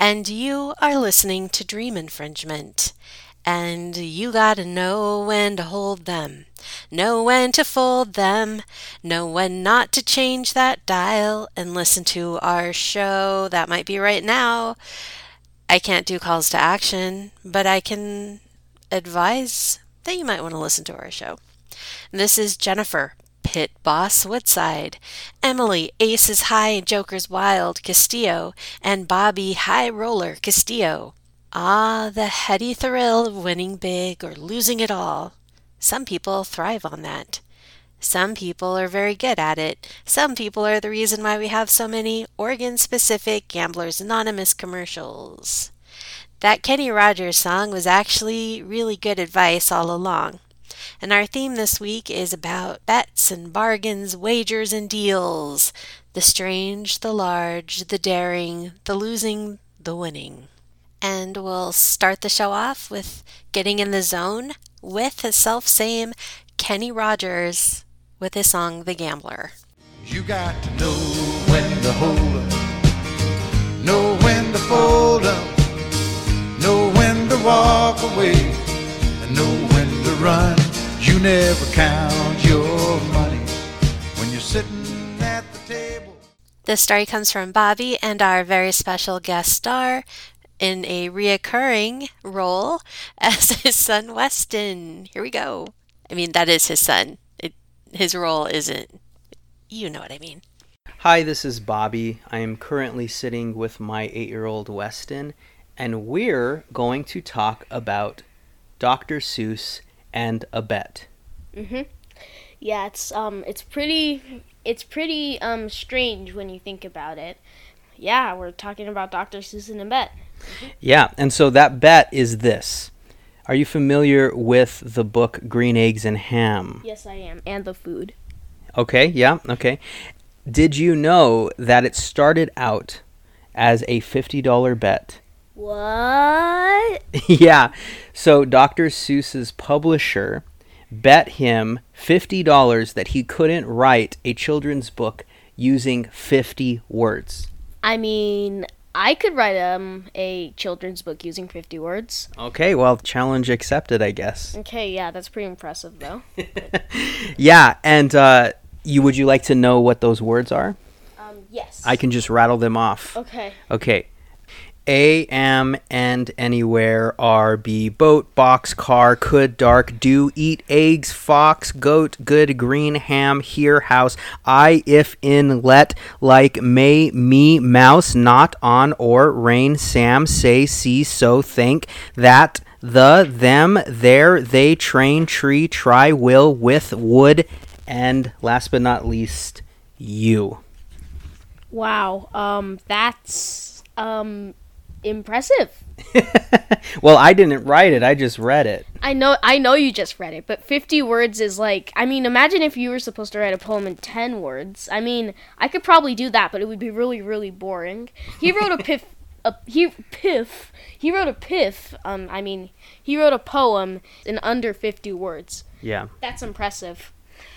and you are listening to Dream Infringement. And you gotta know when to hold them, know when to fold them, know when not to change that dial and listen to our show. That might be right now. I can't do calls to action, but I can advise that you might want to listen to our show. This is Jennifer, Pit Boss Woodside, Emily Aces High Jokers Wild Castillo, and Bobby High Roller Castillo. Ah, the heady thrill of winning big or losing it all. Some people thrive on that. Some people are very good at it. Some people are the reason why we have so many organ specific Gamblers Anonymous commercials. That Kenny Rogers song was actually really good advice all along. And our theme this week is about bets and bargains, wagers and deals. The strange, the large, the daring, the losing, the winning. And we'll start the show off with getting in the zone with the self same Kenny Rogers with his song The Gambler. You got to know when never count your money when you're sitting at the table. This story comes from Bobby and our very special guest star in a reoccurring role as his son Weston. Here we go. I mean, that is his son. It, his role isn't. You know what I mean. Hi, this is Bobby. I am currently sitting with my eight year old Weston, and we're going to talk about Dr. Seuss and a bet. Mhm. Yeah, it's um it's pretty it's pretty um strange when you think about it. Yeah, we're talking about Dr. Seuss and bet. Yeah, and so that bet is this. Are you familiar with the book Green Eggs and Ham? Yes, I am. And the food. Okay, yeah, okay. Did you know that it started out as a $50 bet? What? yeah. So Dr. Seuss's publisher bet him $50 that he couldn't write a children's book using 50 words. I mean, I could write um a children's book using 50 words. Okay, well, challenge accepted, I guess. Okay, yeah, that's pretty impressive though. Yeah, and uh, you would you like to know what those words are? um yes. I can just rattle them off. Okay. Okay. A, am, and, anywhere, R, B, boat, box, car, could, dark, do, eat, eggs, fox, goat, good, green, ham, here, house, I, if, in, let, like, may, me, mouse, not, on, or, rain, Sam, say, see, so, think, that, the, them, there, they, train, tree, try, will, with, would, and last but not least, you. Wow. Um that's um impressive. well, I didn't write it, I just read it. I know I know you just read it, but 50 words is like I mean, imagine if you were supposed to write a poem in 10 words. I mean, I could probably do that, but it would be really really boring. He wrote a piff a he piff. He wrote a piff. Um I mean, he wrote a poem in under 50 words. Yeah. That's impressive.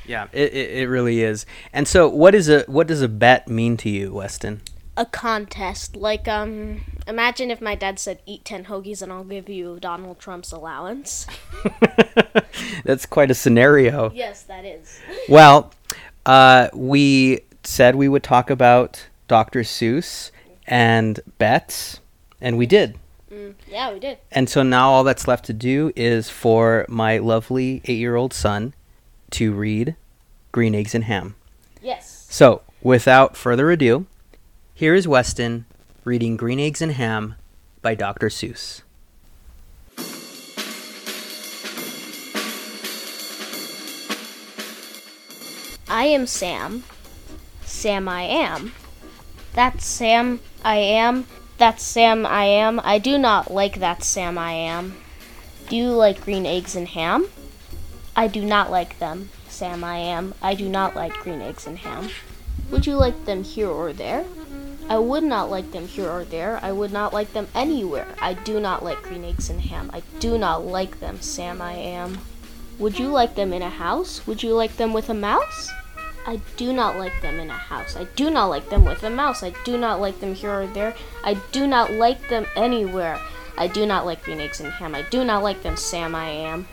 Yeah, it, it, it really is. And so, what is a what does a bet mean to you, Weston? A contest. Like um imagine if my dad said eat 10 hoagies and I'll give you Donald Trump's allowance. That's quite a scenario. yes, that is. Well, uh, we said we would talk about Dr. Seuss and bets, and we did. Mm, yeah, we did. And so now all that's left to do is for my lovely eight year old son to read Green Eggs and Ham. Yes. So, without further ado, here is Weston reading Green Eggs and Ham by Dr. Seuss. I am Sam. Sam I am. That's Sam I am. That's Sam I am. I do not like that Sam I am. Do you like green eggs and ham? I do not like them, Sam I am. I do not like green eggs and ham. Would you like them here or there? I would not like them here or there. I would not like them anywhere. I do not like green eggs and ham. I do not like them, Sam I am. Would you like them in a house? Would you like them with a mouse? I do not like them in a house. I do not like them with a mouse. I do not like them here or there. I do not like them anywhere. I do not like green eggs and ham. I do not like them, Sam. I am.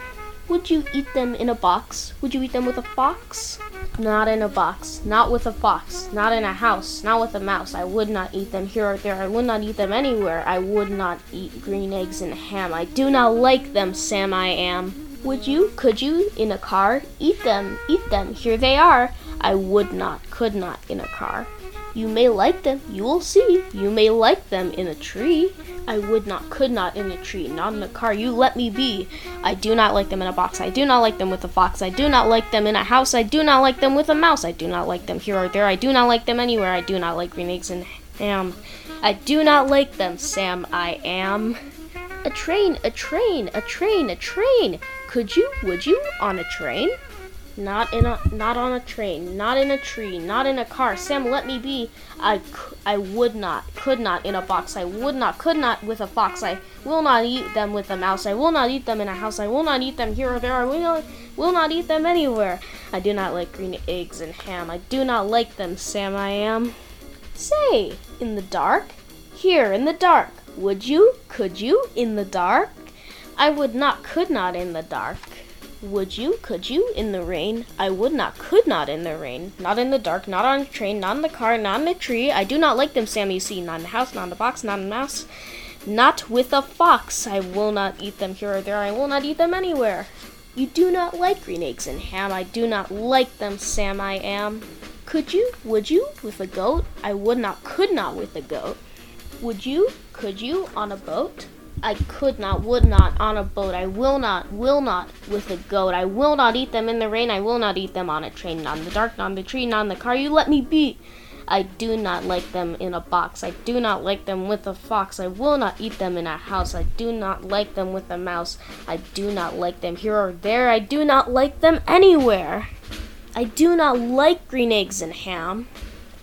Would you eat them in a box? Would you eat them with a fox? Not in a box. Not with a fox. Not in a house. Not with a mouse. I would not eat them here or there. I would not eat them anywhere. I would not eat green eggs and ham. I do not like them, Sam. I am. Would you, could you, in a car? Eat them, eat them, here they are. I would not, could not, in a car. You may like them, you will see. You may like them in a tree. I would not, could not in a tree, not in a car. You let me be. I do not like them in a box. I do not like them with a fox. I do not like them in a house. I do not like them with a mouse. I do not like them here or there. I do not like them anywhere. I do not like green eggs and ham. I do not like them, Sam. I am. A train, a train, a train, a train. Could you? Would you? On a train? Not in a not on a train, not in a tree, not in a car. Sam, let me be. I, I would not, could not in a box. I would not, could not with a fox. I will not eat them with a mouse. I will not eat them in a house. I will not eat them here or there. I will, will not eat them anywhere. I do not like green eggs and ham. I do not like them, Sam. I am. Say, in the dark? Here, in the dark. Would you? Could you? In the dark? I would not, could not in the dark. Would you, could you, in the rain? I would not, could not in the rain. Not in the dark, not on a train, not in the car, not in a tree. I do not like them, Sam, you see. Not in the house, not in the box, not in the mouse. Not with a fox. I will not eat them here or there. I will not eat them anywhere. You do not like green eggs and ham. I do not like them, Sam, I am. Could you, would you, with a goat? I would not, could not with a goat. Would you, could you, on a boat? I could not, would not, on a boat. I will not, will not, with a goat. I will not eat them in the rain. I will not eat them on a train, not in the dark, not in the tree, not in the car. You let me be. I do not like them in a box. I do not like them with a fox. I will not eat them in a house. I do not like them with a mouse. I do not like them here or there. I do not like them anywhere. I do not like green eggs and ham.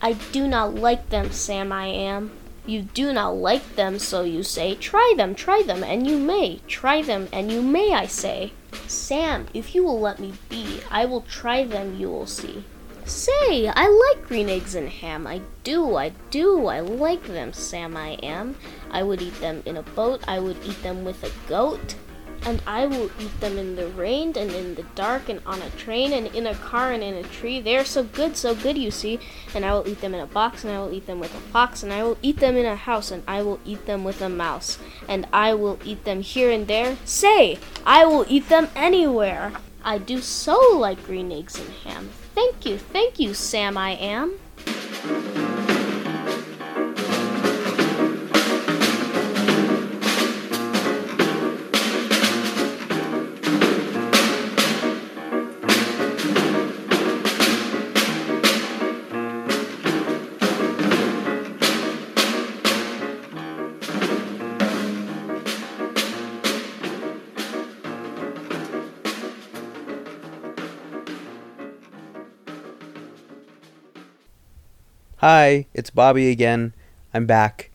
I do not like them, Sam, I am. You do not like them, so you say, Try them, try them, and you may. Try them, and you may, I say. Sam, if you will let me be, I will try them, you will see. Say, I like green eggs and ham. I do, I do, I like them, Sam, I am. I would eat them in a boat, I would eat them with a goat and I will eat them in the rain and in the dark and on a train and in a car and in a tree. They are so good, so good, you see. And I will eat them in a box and I will eat them with a fox and I will eat them in a house and I will eat them with a mouse and I will eat them here and there. Say, I will eat them anywhere. I do so like green eggs and ham. Thank you, thank you, Sam, I am. Hi, it's Bobby again. I'm back.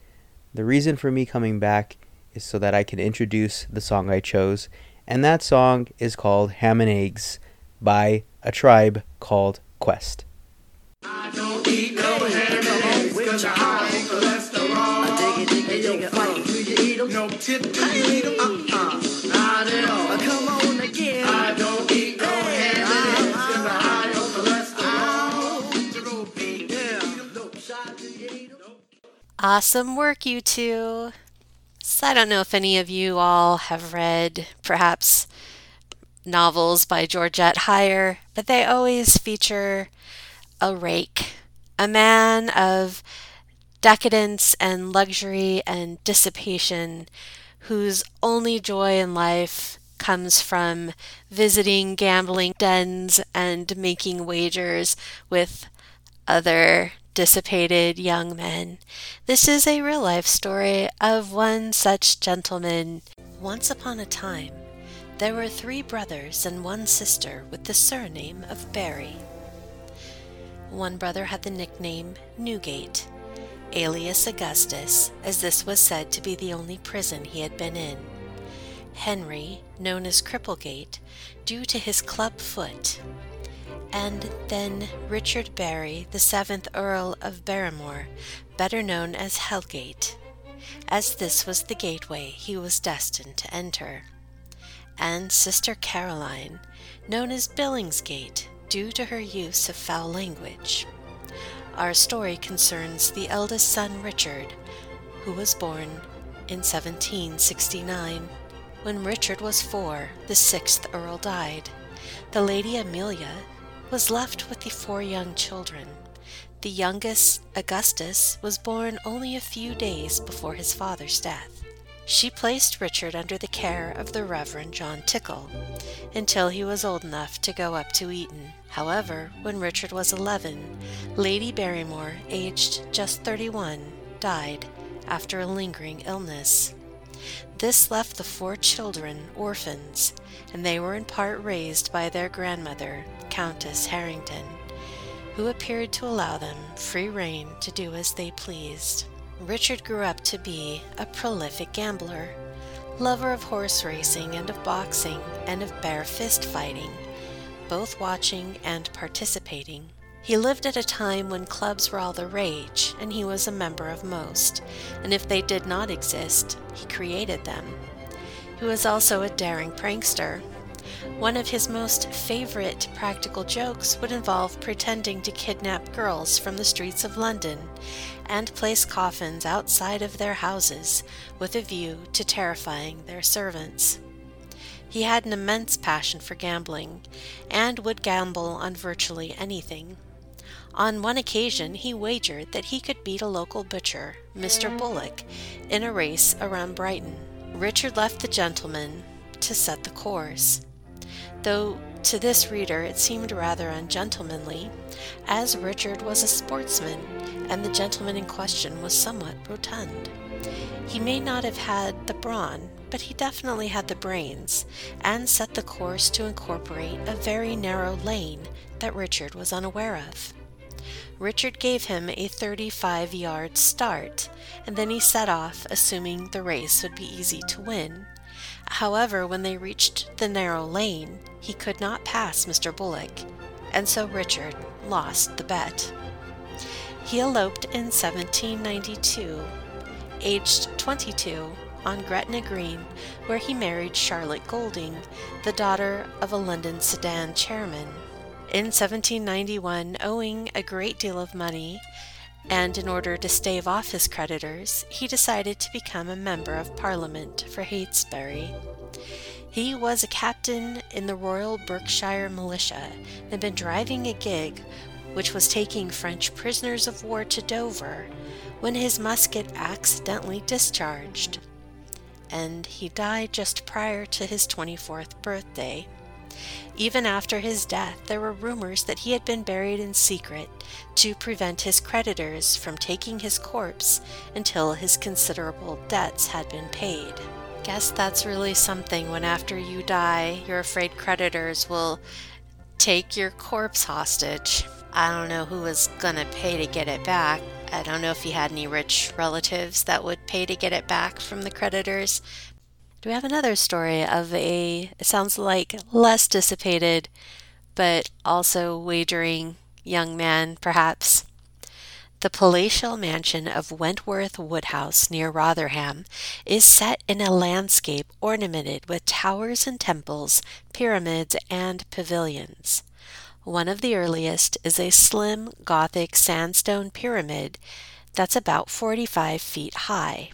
The reason for me coming back is so that I can introduce the song I chose, and that song is called Ham and Eggs by a tribe called Quest. No tip do you eat 'em? Uh-uh. Not at all. Come on again. I don't Awesome work, you two. So I don't know if any of you all have read perhaps novels by Georgette Heyer, but they always feature a rake, a man of decadence and luxury and dissipation whose only joy in life comes from visiting gambling dens and making wagers with other dissipated young men. This is a real life story of one such gentleman. Once upon a time, there were three brothers and one sister with the surname of Barry. One brother had the nickname Newgate, alias Augustus, as this was said to be the only prison he had been in. Henry, known as Cripplegate, due to his club foot. And then Richard Barry, the seventh Earl of Barrymore, better known as Hellgate, as this was the gateway he was destined to enter, and Sister Caroline, known as Billingsgate, due to her use of foul language. Our story concerns the eldest son Richard, who was born in 1769. When Richard was four, the sixth Earl died. The Lady Amelia was left with the four young children. The youngest, Augustus, was born only a few days before his father's death. She placed Richard under the care of the Reverend John Tickle until he was old enough to go up to Eton. However, when Richard was 11, Lady Barrymore, aged just 31, died after a lingering illness. This left the four children orphans, and they were in part raised by their grandmother, Countess Harrington, who appeared to allow them free rein to do as they pleased. Richard grew up to be a prolific gambler, lover of horse racing and of boxing and of bare fist fighting, both watching and participating. He lived at a time when clubs were all the rage, and he was a member of most, and if they did not exist, he created them. He was also a daring prankster. One of his most favorite practical jokes would involve pretending to kidnap girls from the streets of London and place coffins outside of their houses with a view to terrifying their servants. He had an immense passion for gambling and would gamble on virtually anything. On one occasion, he wagered that he could beat a local butcher, Mr. Bullock, in a race around Brighton. Richard left the gentleman to set the course, though to this reader it seemed rather ungentlemanly, as Richard was a sportsman and the gentleman in question was somewhat rotund. He may not have had the brawn, but he definitely had the brains, and set the course to incorporate a very narrow lane that Richard was unaware of. Richard gave him a 35 yard start, and then he set off, assuming the race would be easy to win. However, when they reached the narrow lane, he could not pass Mr. Bullock, and so Richard lost the bet. He eloped in 1792, aged 22, on Gretna Green, where he married Charlotte Golding, the daughter of a London sedan chairman. In 1791, owing a great deal of money, and in order to stave off his creditors, he decided to become a member of Parliament for Heytesbury. He was a captain in the Royal Berkshire Militia and had been driving a gig which was taking French prisoners of war to Dover when his musket accidentally discharged, and he died just prior to his 24th birthday. Even after his death, there were rumors that he had been buried in secret to prevent his creditors from taking his corpse until his considerable debts had been paid. Guess that's really something when after you die, you're afraid creditors will take your corpse hostage. I don't know who was gonna pay to get it back. I don't know if he had any rich relatives that would pay to get it back from the creditors, do we have another story of a, it sounds like less dissipated, but also wagering young man, perhaps? The palatial mansion of Wentworth Woodhouse near Rotherham is set in a landscape ornamented with towers and temples, pyramids, and pavilions. One of the earliest is a slim Gothic sandstone pyramid that's about 45 feet high.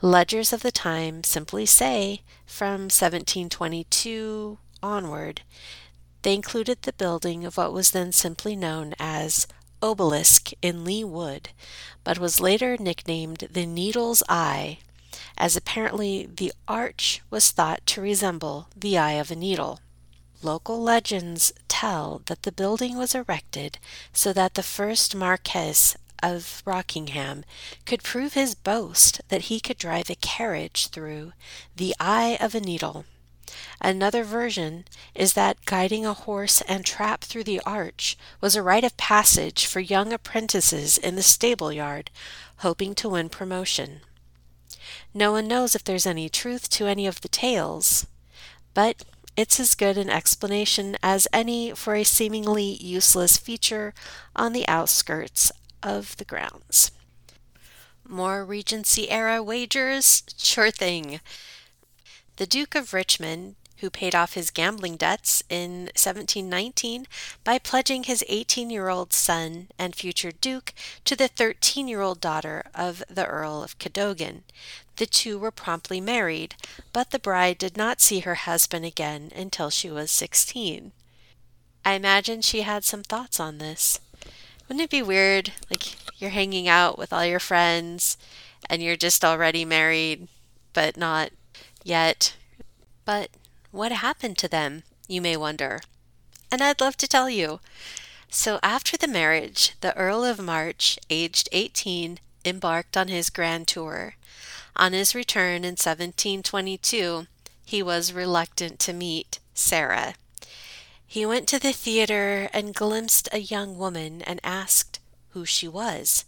Ledgers of the time simply say from 1722 onward, they included the building of what was then simply known as Obelisk in Lee Wood, but was later nicknamed the Needle's Eye, as apparently the arch was thought to resemble the eye of a needle. Local legends tell that the building was erected so that the first Marquess of Rockingham could prove his boast that he could drive a carriage through the eye of a needle. Another version is that guiding a horse and trap through the arch was a rite of passage for young apprentices in the stable yard hoping to win promotion. No one knows if there's any truth to any of the tales, but it's as good an explanation as any for a seemingly useless feature on the outskirts of the grounds. More Regency era wagers? Sure thing. The Duke of Richmond, who paid off his gambling debts in 1719 by pledging his 18 year old son and future Duke to the 13 year old daughter of the Earl of Cadogan. The two were promptly married, but the bride did not see her husband again until she was 16. I imagine she had some thoughts on this. Wouldn't it be weird? Like you're hanging out with all your friends and you're just already married, but not yet. But what happened to them, you may wonder? And I'd love to tell you. So after the marriage, the Earl of March, aged 18, embarked on his grand tour. On his return in 1722, he was reluctant to meet Sarah. He went to the theater and glimpsed a young woman and asked who she was.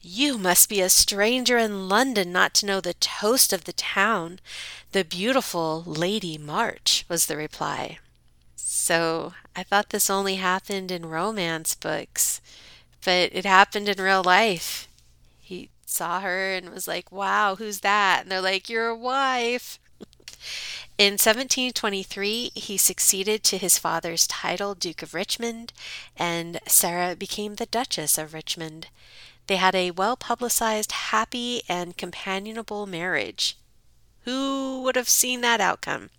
You must be a stranger in London not to know the toast of the town, the beautiful Lady March, was the reply. So I thought this only happened in romance books, but it happened in real life. He saw her and was like, Wow, who's that? And they're like, Your wife. In 1723, he succeeded to his father's title, Duke of Richmond, and Sarah became the Duchess of Richmond. They had a well publicized, happy, and companionable marriage. Who would have seen that outcome?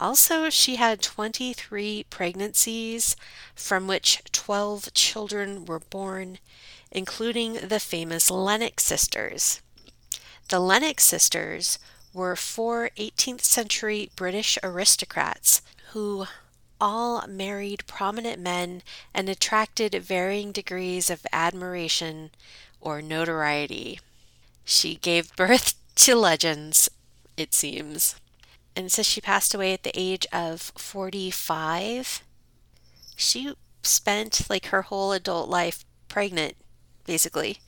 Also, she had 23 pregnancies, from which 12 children were born, including the famous Lennox sisters. The Lennox sisters were four 18th century British aristocrats who all married prominent men and attracted varying degrees of admiration or notoriety. She gave birth to legends, it seems. And says she passed away at the age of 45. She spent like her whole adult life pregnant, basically.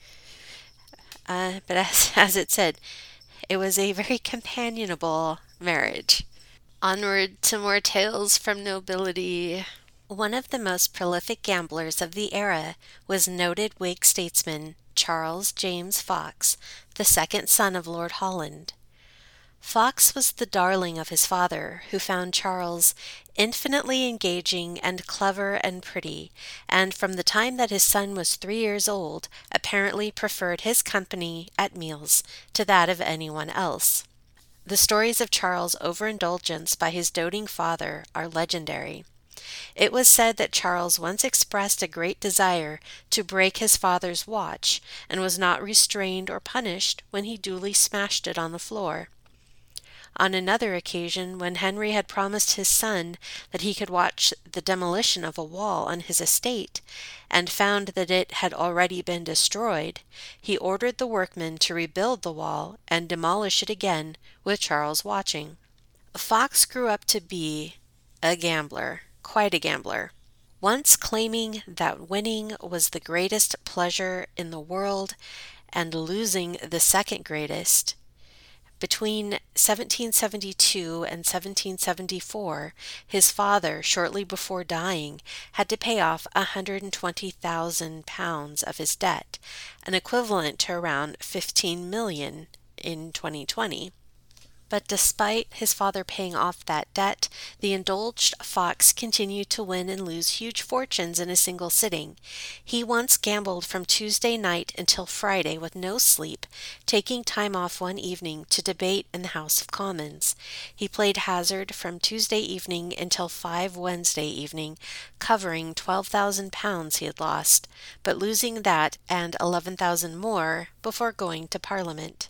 Uh, but as, as it said, it was a very companionable marriage. Onward to more tales from nobility. One of the most prolific gamblers of the era was noted Whig statesman Charles James Fox, the second son of Lord Holland. Fox was the darling of his father, who found Charles infinitely engaging and clever and pretty, and from the time that his son was three years old, apparently preferred his company at meals to that of anyone else. The stories of Charles' overindulgence by his doting father are legendary. It was said that Charles once expressed a great desire to break his father's watch, and was not restrained or punished when he duly smashed it on the floor. On another occasion, when Henry had promised his son that he could watch the demolition of a wall on his estate, and found that it had already been destroyed, he ordered the workmen to rebuild the wall and demolish it again with Charles watching. Fox grew up to be a gambler, quite a gambler. Once claiming that winning was the greatest pleasure in the world and losing the second greatest, between 1772 and 1774, his father, shortly before dying, had to pay off a £120,000 of his debt, an equivalent to around 15 million in 2020. But despite his father paying off that debt, the indulged Fox continued to win and lose huge fortunes in a single sitting. He once gambled from Tuesday night until Friday with no sleep, taking time off one evening to debate in the House of Commons. He played hazard from Tuesday evening until five Wednesday evening, covering twelve thousand pounds he had lost, but losing that and eleven thousand more before going to Parliament.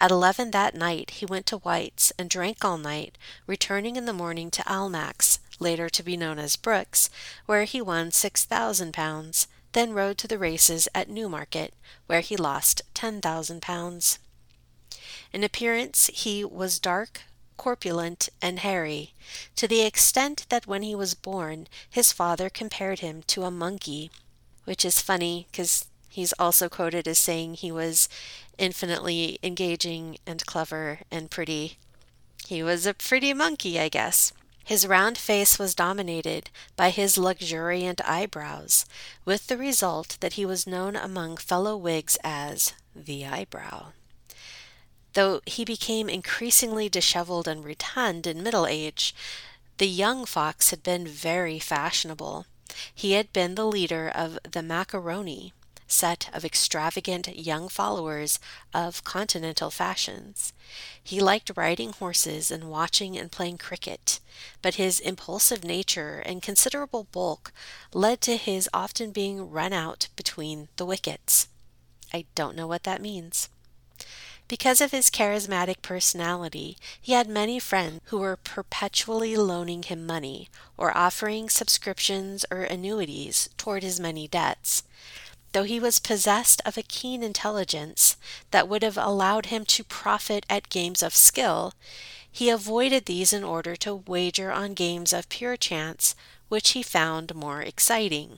At eleven that night he went to White's and drank all night, returning in the morning to Almack's, later to be known as Brooks, where he won six thousand pounds, then rode to the races at Newmarket, where he lost ten thousand pounds. In appearance he was dark, corpulent, and hairy, to the extent that when he was born his father compared him to a monkey, which is funny because he's also quoted as saying he was infinitely engaging and clever and pretty. He was a pretty monkey, I guess. His round face was dominated by his luxuriant eyebrows, with the result that he was known among fellow Whigs as the Eyebrow. Though he became increasingly disheveled and rotund in middle age, the young Fox had been very fashionable. He had been the leader of the Macaroni, set of extravagant young followers of continental fashions. He liked riding horses and watching and playing cricket, but his impulsive nature and considerable bulk led to his often being run out between the wickets. I don't know what that means. Because of his charismatic personality, he had many friends who were perpetually loaning him money or offering subscriptions or annuities toward his many debts. Though he was possessed of a keen intelligence that would have allowed him to profit at games of skill, he avoided these in order to wager on games of pure chance, which he found more exciting.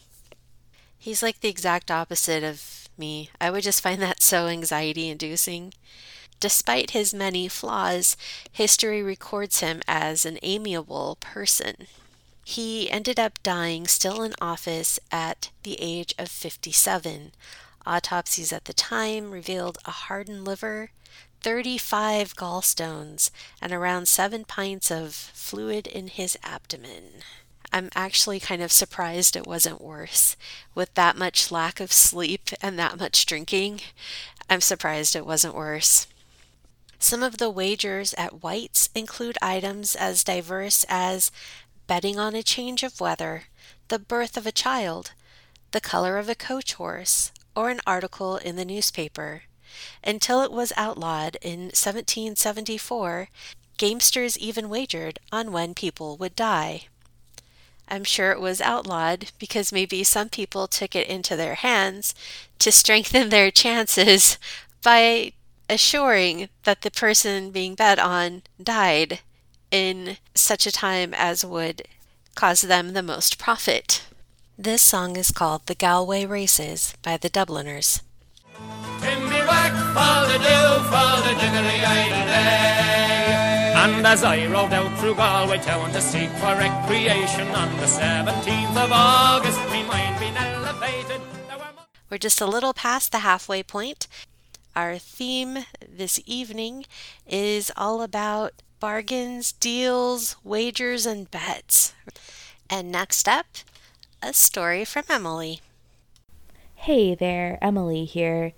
He's like the exact opposite of me. I would just find that so anxiety inducing. Despite his many flaws, history records him as an amiable person. He ended up dying still in office at the age of 57. Autopsies at the time revealed a hardened liver, 35 gallstones, and around 7 pints of fluid in his abdomen. I'm actually kind of surprised it wasn't worse. With that much lack of sleep and that much drinking, I'm surprised it wasn't worse. Some of the wagers at White's include items as diverse as betting on a change of weather, the birth of a child, the color of a coach horse, or an article in the newspaper. Until it was outlawed in 1774, gamesters even wagered on when people would die. I'm sure it was outlawed because maybe some people took it into their hands to strengthen their chances by assuring that the person being bet on died in such a time as would cause them the most profit. This song is called The Galway Races by the Dubliners. Timmy whack, fall the do, fall the jiggly idle day. And as I rode out through Galway town to seek for recreation on the 17th of August, me mind being elevated. There were mo- We're just a little past the halfway point. Our theme this evening is all about bargains, deals, wagers, and bets. And next up, a story from Emily. Hey there, Emily here.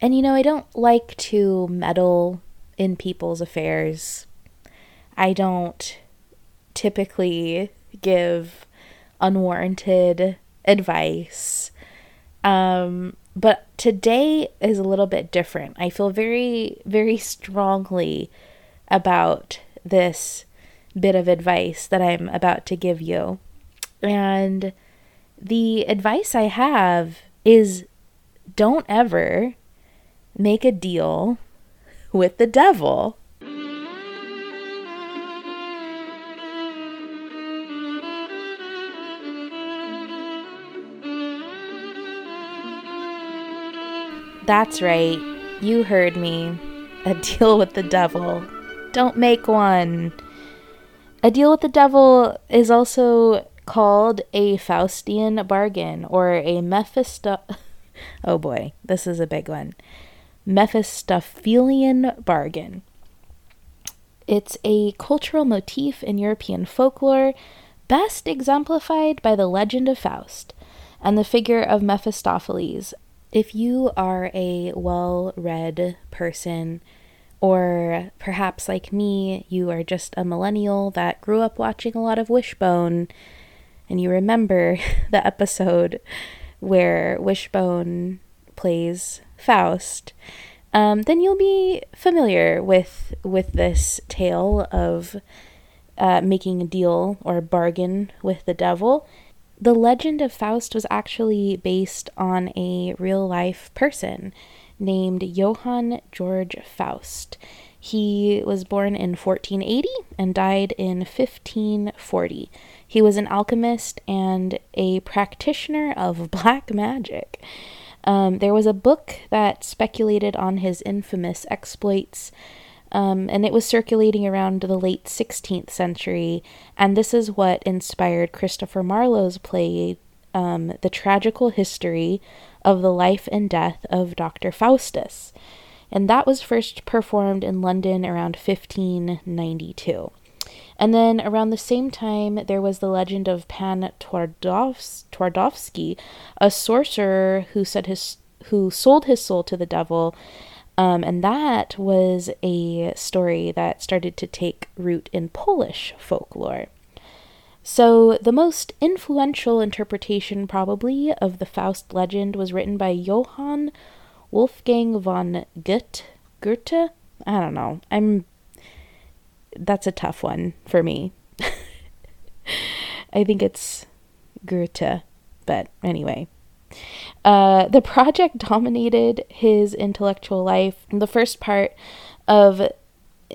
And you know, I don't like to meddle in people's affairs. I don't typically give unwarranted advice. Um, but today is a little bit different. I feel very, very strongly about this bit of advice that I'm about to give you. And the advice I have is don't ever make a deal with the devil. That's right. You heard me. A deal with the devil. Don't make one. A deal with the devil is also called a Faustian bargain or a Mephisto. Oh boy, this is a big one. Mephistophelian bargain. It's a cultural motif in European folklore, best exemplified by the legend of Faust and the figure of Mephistopheles. If you are a well read person, or perhaps like me, you are just a millennial that grew up watching a lot of Wishbone, and you remember the episode where Wishbone plays Faust, um, then you'll be familiar with with this tale of uh, making a deal or bargain with the devil. The legend of Faust was actually based on a real life person named Johann George Faust. He was born in 1480 and died in 1540. He was an alchemist and a practitioner of black magic. Um, there was a book that speculated on his infamous exploits, Um, and it was circulating around the late 16th century. And this is what inspired Christopher Marlowe's play, um, The Tragical History of the Life and Death of Dr. Faustus. And that was first performed in London around 1592. And then around the same time, there was the legend of Pan Twardowski, a sorcerer who said his who sold his soul to the devil. Um, and that was a story that started to take root in Polish folklore. So, the most influential interpretation, probably, of the Faust legend was written by Johann Wolfgang von Goethe. Goethe? I don't know. I'm. That's a tough one for me. I think it's Goethe, but anyway. Uh, the project dominated his intellectual life. The first part of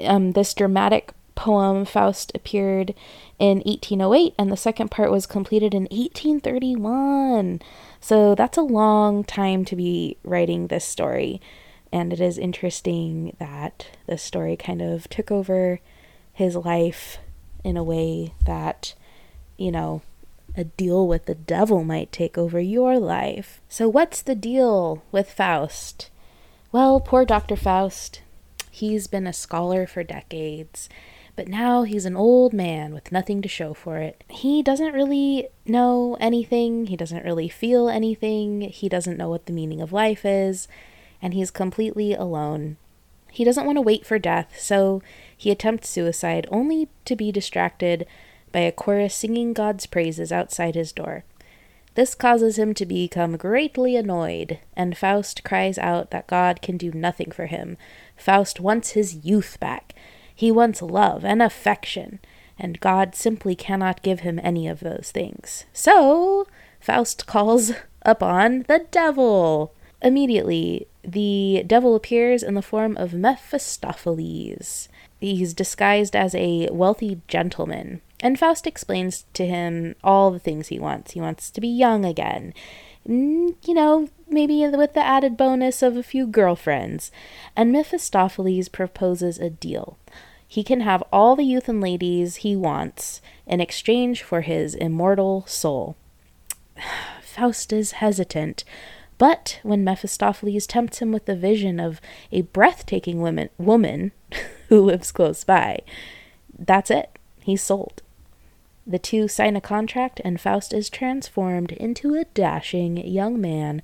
um, this dramatic poem, Faust, appeared in 1808, and the second part was completed in 1831. So that's a long time to be writing this story. And it is interesting that this story kind of took over his life in a way that, you know, a deal with the devil might take over your life. So, what's the deal with Faust? Well, poor Dr. Faust. He's been a scholar for decades, but now he's an old man with nothing to show for it. He doesn't really know anything, he doesn't really feel anything, he doesn't know what the meaning of life is, and he's completely alone. He doesn't want to wait for death, so he attempts suicide only to be distracted by a chorus singing God's praises outside his door. This causes him to become greatly annoyed, and Faust cries out that God can do nothing for him. Faust wants his youth back. He wants love and affection, and God simply cannot give him any of those things. So, Faust calls upon the devil. Immediately, the devil appears in the form of Mephistopheles. He's disguised as a wealthy gentleman, and Faust explains to him all the things he wants. He wants to be young again. You know, maybe with the added bonus of a few girlfriends. And Mephistopheles proposes a deal. He can have all the youth and ladies he wants in exchange for his immortal soul. Faust is hesitant, but when Mephistopheles tempts him with the vision of a breathtaking woman, woman who lives close by, that's it. He's sold. The two sign a contract, and Faust is transformed into a dashing young man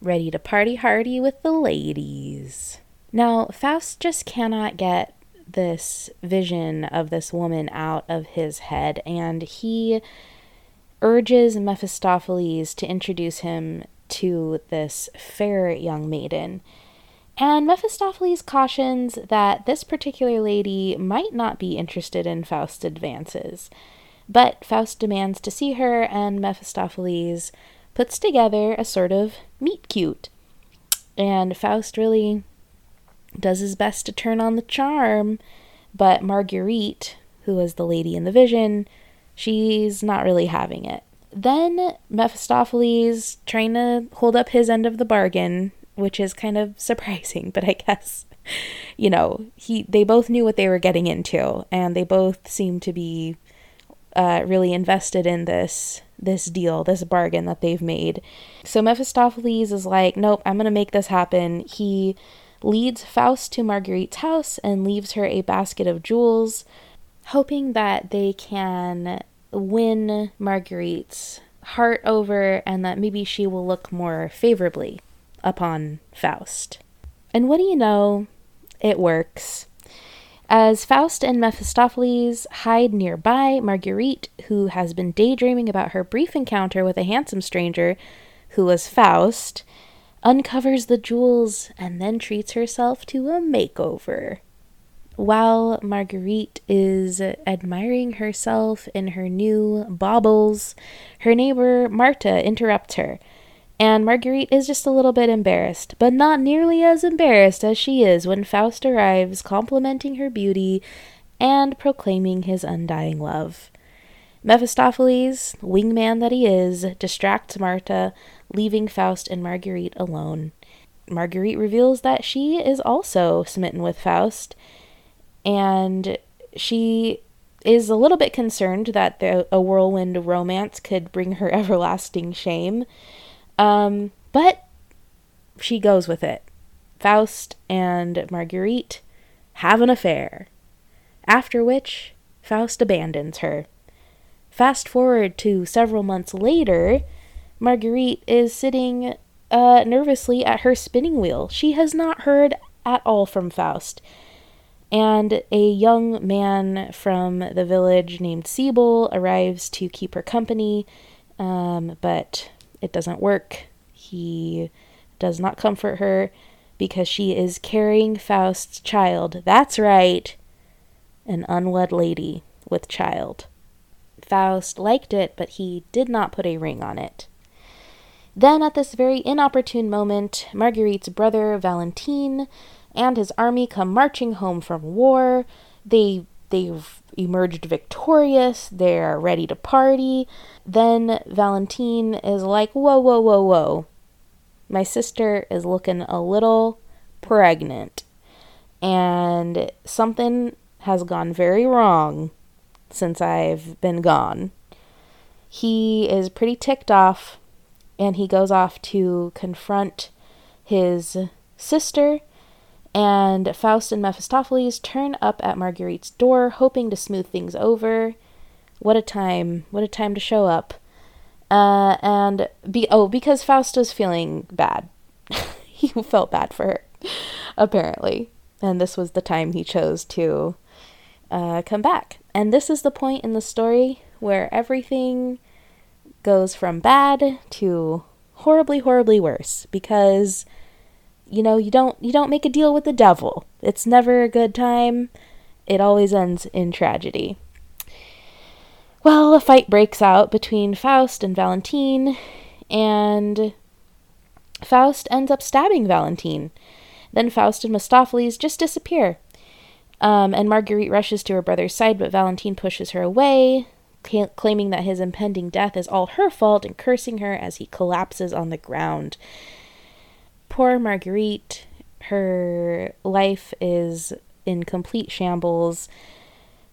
ready to party hardy with the ladies. Now, Faust just cannot get this vision of this woman out of his head, and he urges Mephistopheles to introduce him to this fair young maiden. And Mephistopheles cautions that this particular lady might not be interested in Faust's advances. But Faust demands to see her, and Mephistopheles puts together a sort of meet cute. And Faust really does his best to turn on the charm, but Marguerite, who was the lady in the vision, she's not really having it. Then Mephistopheles, trying to hold up his end of the bargain, which is kind of surprising, but I guess you know, he they both knew what they were getting into and they both seem to be uh, really invested in this this deal, this bargain that they've made. So Mephistopheles is like, "Nope, I'm going to make this happen." He leads Faust to Marguerite's house and leaves her a basket of jewels, hoping that they can win Marguerite's heart over and that maybe she will look more favorably upon Faust. And what do you know? It works. As Faust and Mephistopheles hide nearby, Marguerite, who has been daydreaming about her brief encounter with a handsome stranger who was Faust, uncovers the jewels and then treats herself to a makeover. While Marguerite is admiring herself in her new baubles, her neighbor Marta interrupts her, and Marguerite is just a little bit embarrassed, but not nearly as embarrassed as she is when Faust arrives, complimenting her beauty and proclaiming his undying love. Mephistopheles, wingman that he is, distracts Marta, leaving Faust and Marguerite alone. Marguerite reveals that she is also smitten with Faust, and she is a little bit concerned that the, a whirlwind romance could bring her everlasting shame. Um, but she goes with it. Faust and Marguerite have an affair, after which Faust abandons her. Fast forward to several months later, Marguerite is sitting uh, nervously at her spinning wheel. She has not heard at all from Faust. And a young man from the village named Siebel arrives to keep her company, um, but it doesn't work. He does not comfort her because she is carrying Faust's child. That's right, an unwed lady with child. Faust liked it, but he did not put a ring on it. Then, at this very inopportune moment, Marguerite's brother Valentine and his army come marching home from war. They they've emerged victorious. They're ready to party. Then Valentine is like, "Whoa, whoa, whoa, whoa! My sister is looking a little pregnant, and something has gone very wrong since I've been gone." He is pretty ticked off and he goes off to confront his sister. And Faust and Mephistopheles turn up at Marguerite's door, hoping to smooth things over. What a time! What a time to show up. Uh, and be oh, because Faust was feeling bad. he felt bad for her, apparently. And this was the time he chose to uh, come back. And this is the point in the story where everything goes from bad to horribly horribly worse because you know you don't you don't make a deal with the devil. It's never a good time. It always ends in tragedy. Well a fight breaks out between faust and valentine and faust ends up stabbing valentine. Then faust and mephistopheles just disappear. Um, and marguerite rushes to her brother's side but valentine pushes her away claiming that his impending death is all her fault and cursing her as he collapses on the ground. Poor Marguerite, her life is in complete shambles.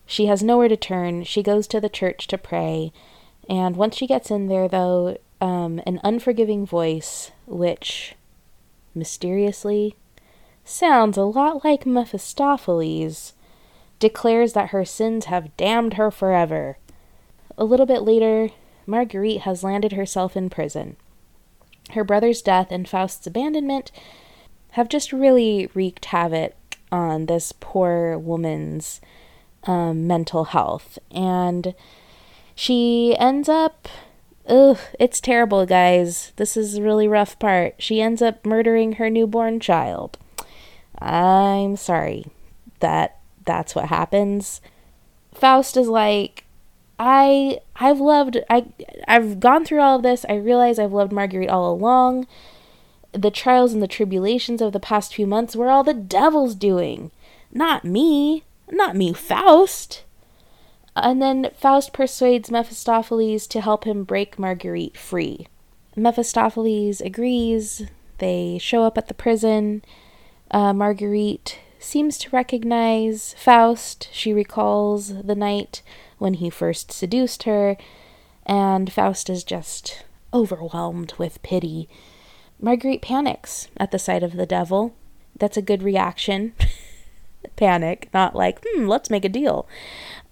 She has nowhere to turn. She goes to the church to pray. And once she gets in there, though, um, an unforgiving voice, which mysteriously sounds a lot like Mephistopheles, declares that her sins have damned her forever. A little bit later, Marguerite has landed herself in prison. Her brother's death and Faust's abandonment have just really wreaked havoc on this poor woman's um, mental health. And she ends up. Ugh, it's terrible, guys. This is a really rough part. She ends up murdering her newborn child. I'm sorry that that's what happens. Faust is like, I I've loved I I've gone through all of this. I realize I've loved Marguerite all along. The trials and the tribulations of the past few months were all the devil's doing, not me, not me, Faust. And then Faust persuades Mephistopheles to help him break Marguerite free. Mephistopheles agrees. They show up at the prison. Uh, Marguerite seems to recognize Faust. She recalls the night when he first seduced her, and Faust is just overwhelmed with pity. Marguerite panics at the sight of the devil. That's a good reaction. Panic, not like, hmm, let's make a deal.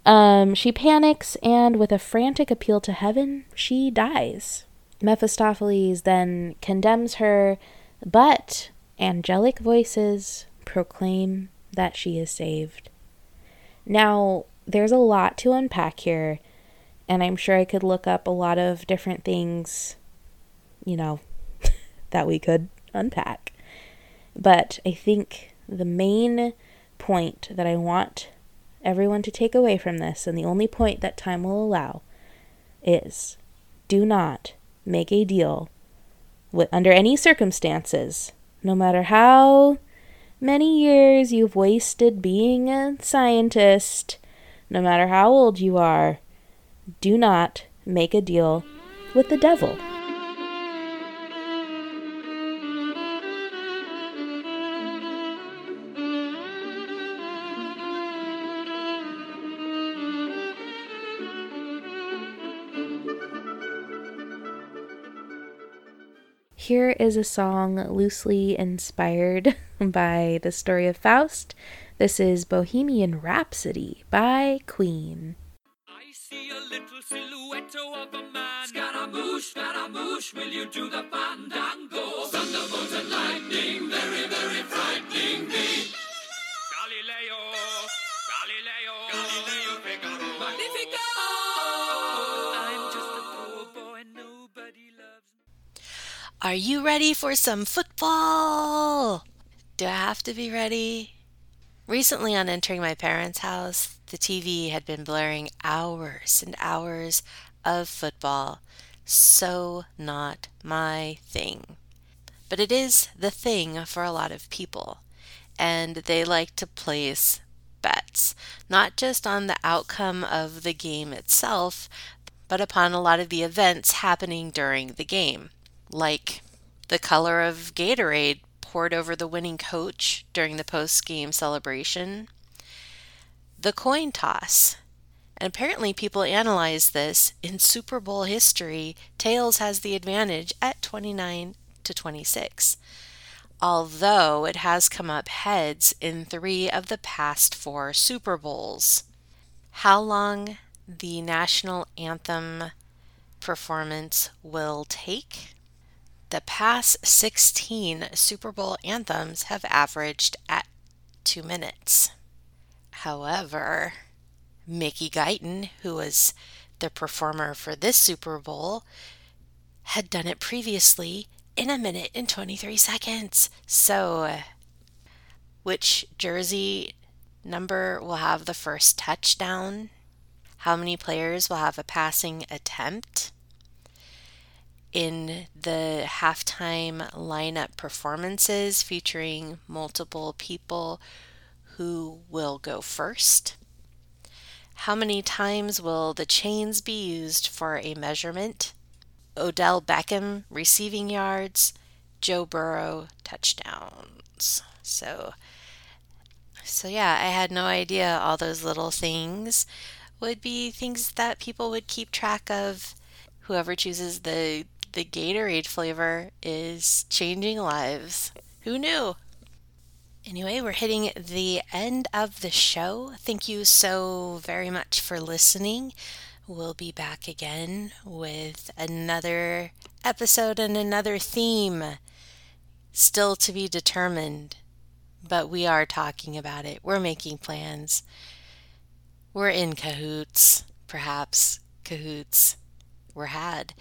Um, she panics, and with a frantic appeal to heaven, she dies. Mephistopheles then condemns her, but angelic voices proclaim that she is saved. Now, there's a lot to unpack here, and I'm sure I could look up a lot of different things, you know, that we could unpack. But I think the main point that I want everyone to take away from this, and the only point that time will allow, is do not make a deal with, under any circumstances, no matter how many years you've wasted being a scientist, no matter how old you are, do not make a deal with the devil. Here is a song loosely inspired by the story of Faust this is Bohemian Rhapsody by Queen. I see a little silhouette of a man. Scaramouche, Scaramouche, will you do the fandango? Thunderbolt and lightning, very, very frightening me. Galileo, Galileo, Galileo Figaro. Magnifico! I'm just a poor boy, nobody loves me. Are you ready for some football? Do I have to be ready? Recently, on entering my parents' house, the TV had been blaring hours and hours of football. So, not my thing. But it is the thing for a lot of people, and they like to place bets, not just on the outcome of the game itself, but upon a lot of the events happening during the game, like the color of Gatorade poured over the winning coach during the post game celebration, the coin toss. And apparently, people analyze this in Super Bowl history. Tails has the advantage at 29 to 26, although it has come up heads in three of the past four Super Bowls. How long the national anthem performance will take? The past 16 Super Bowl anthems have averaged at two minutes. However, Mickey Guyton, who was the performer for this Super Bowl, had done it previously in a minute and 23 seconds. So, which jersey number will have the first touchdown? How many players will have a passing attempt? In the halftime lineup performances featuring multiple people who will go first? How many times will the chains be used for a measurement? Odell Beckham receiving yards, Joe Burrow touchdowns. So so yeah, I had no idea all those little things would be things that people would keep track of. Whoever chooses the the Gatorade flavor is changing lives. Who knew? Anyway, we're hitting the end of the show. Thank you so very much for listening. We'll be back again with another episode and another theme. Still to be determined, but we are talking about it. We're making plans. We're in cahoots, perhaps cahoots were had.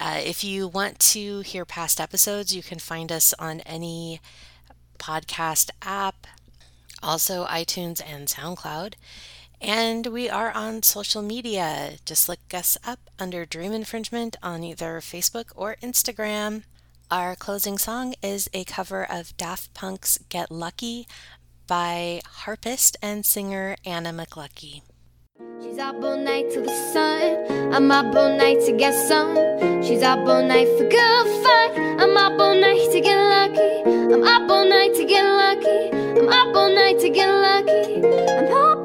Uh, if you want to hear past episodes, you can find us on any podcast app, also iTunes and SoundCloud. And we are on social media. Just look us up under Dream Infringement on either Facebook or Instagram. Our closing song is a cover of Daft Punk's Get Lucky by harpist and singer Anna McLuckie. She's up all night till the sun. I'm up all night to get some. She's up all night for good fun. I'm up all night to get lucky. I'm up all night to get lucky. I'm up all night to get lucky. I'm up.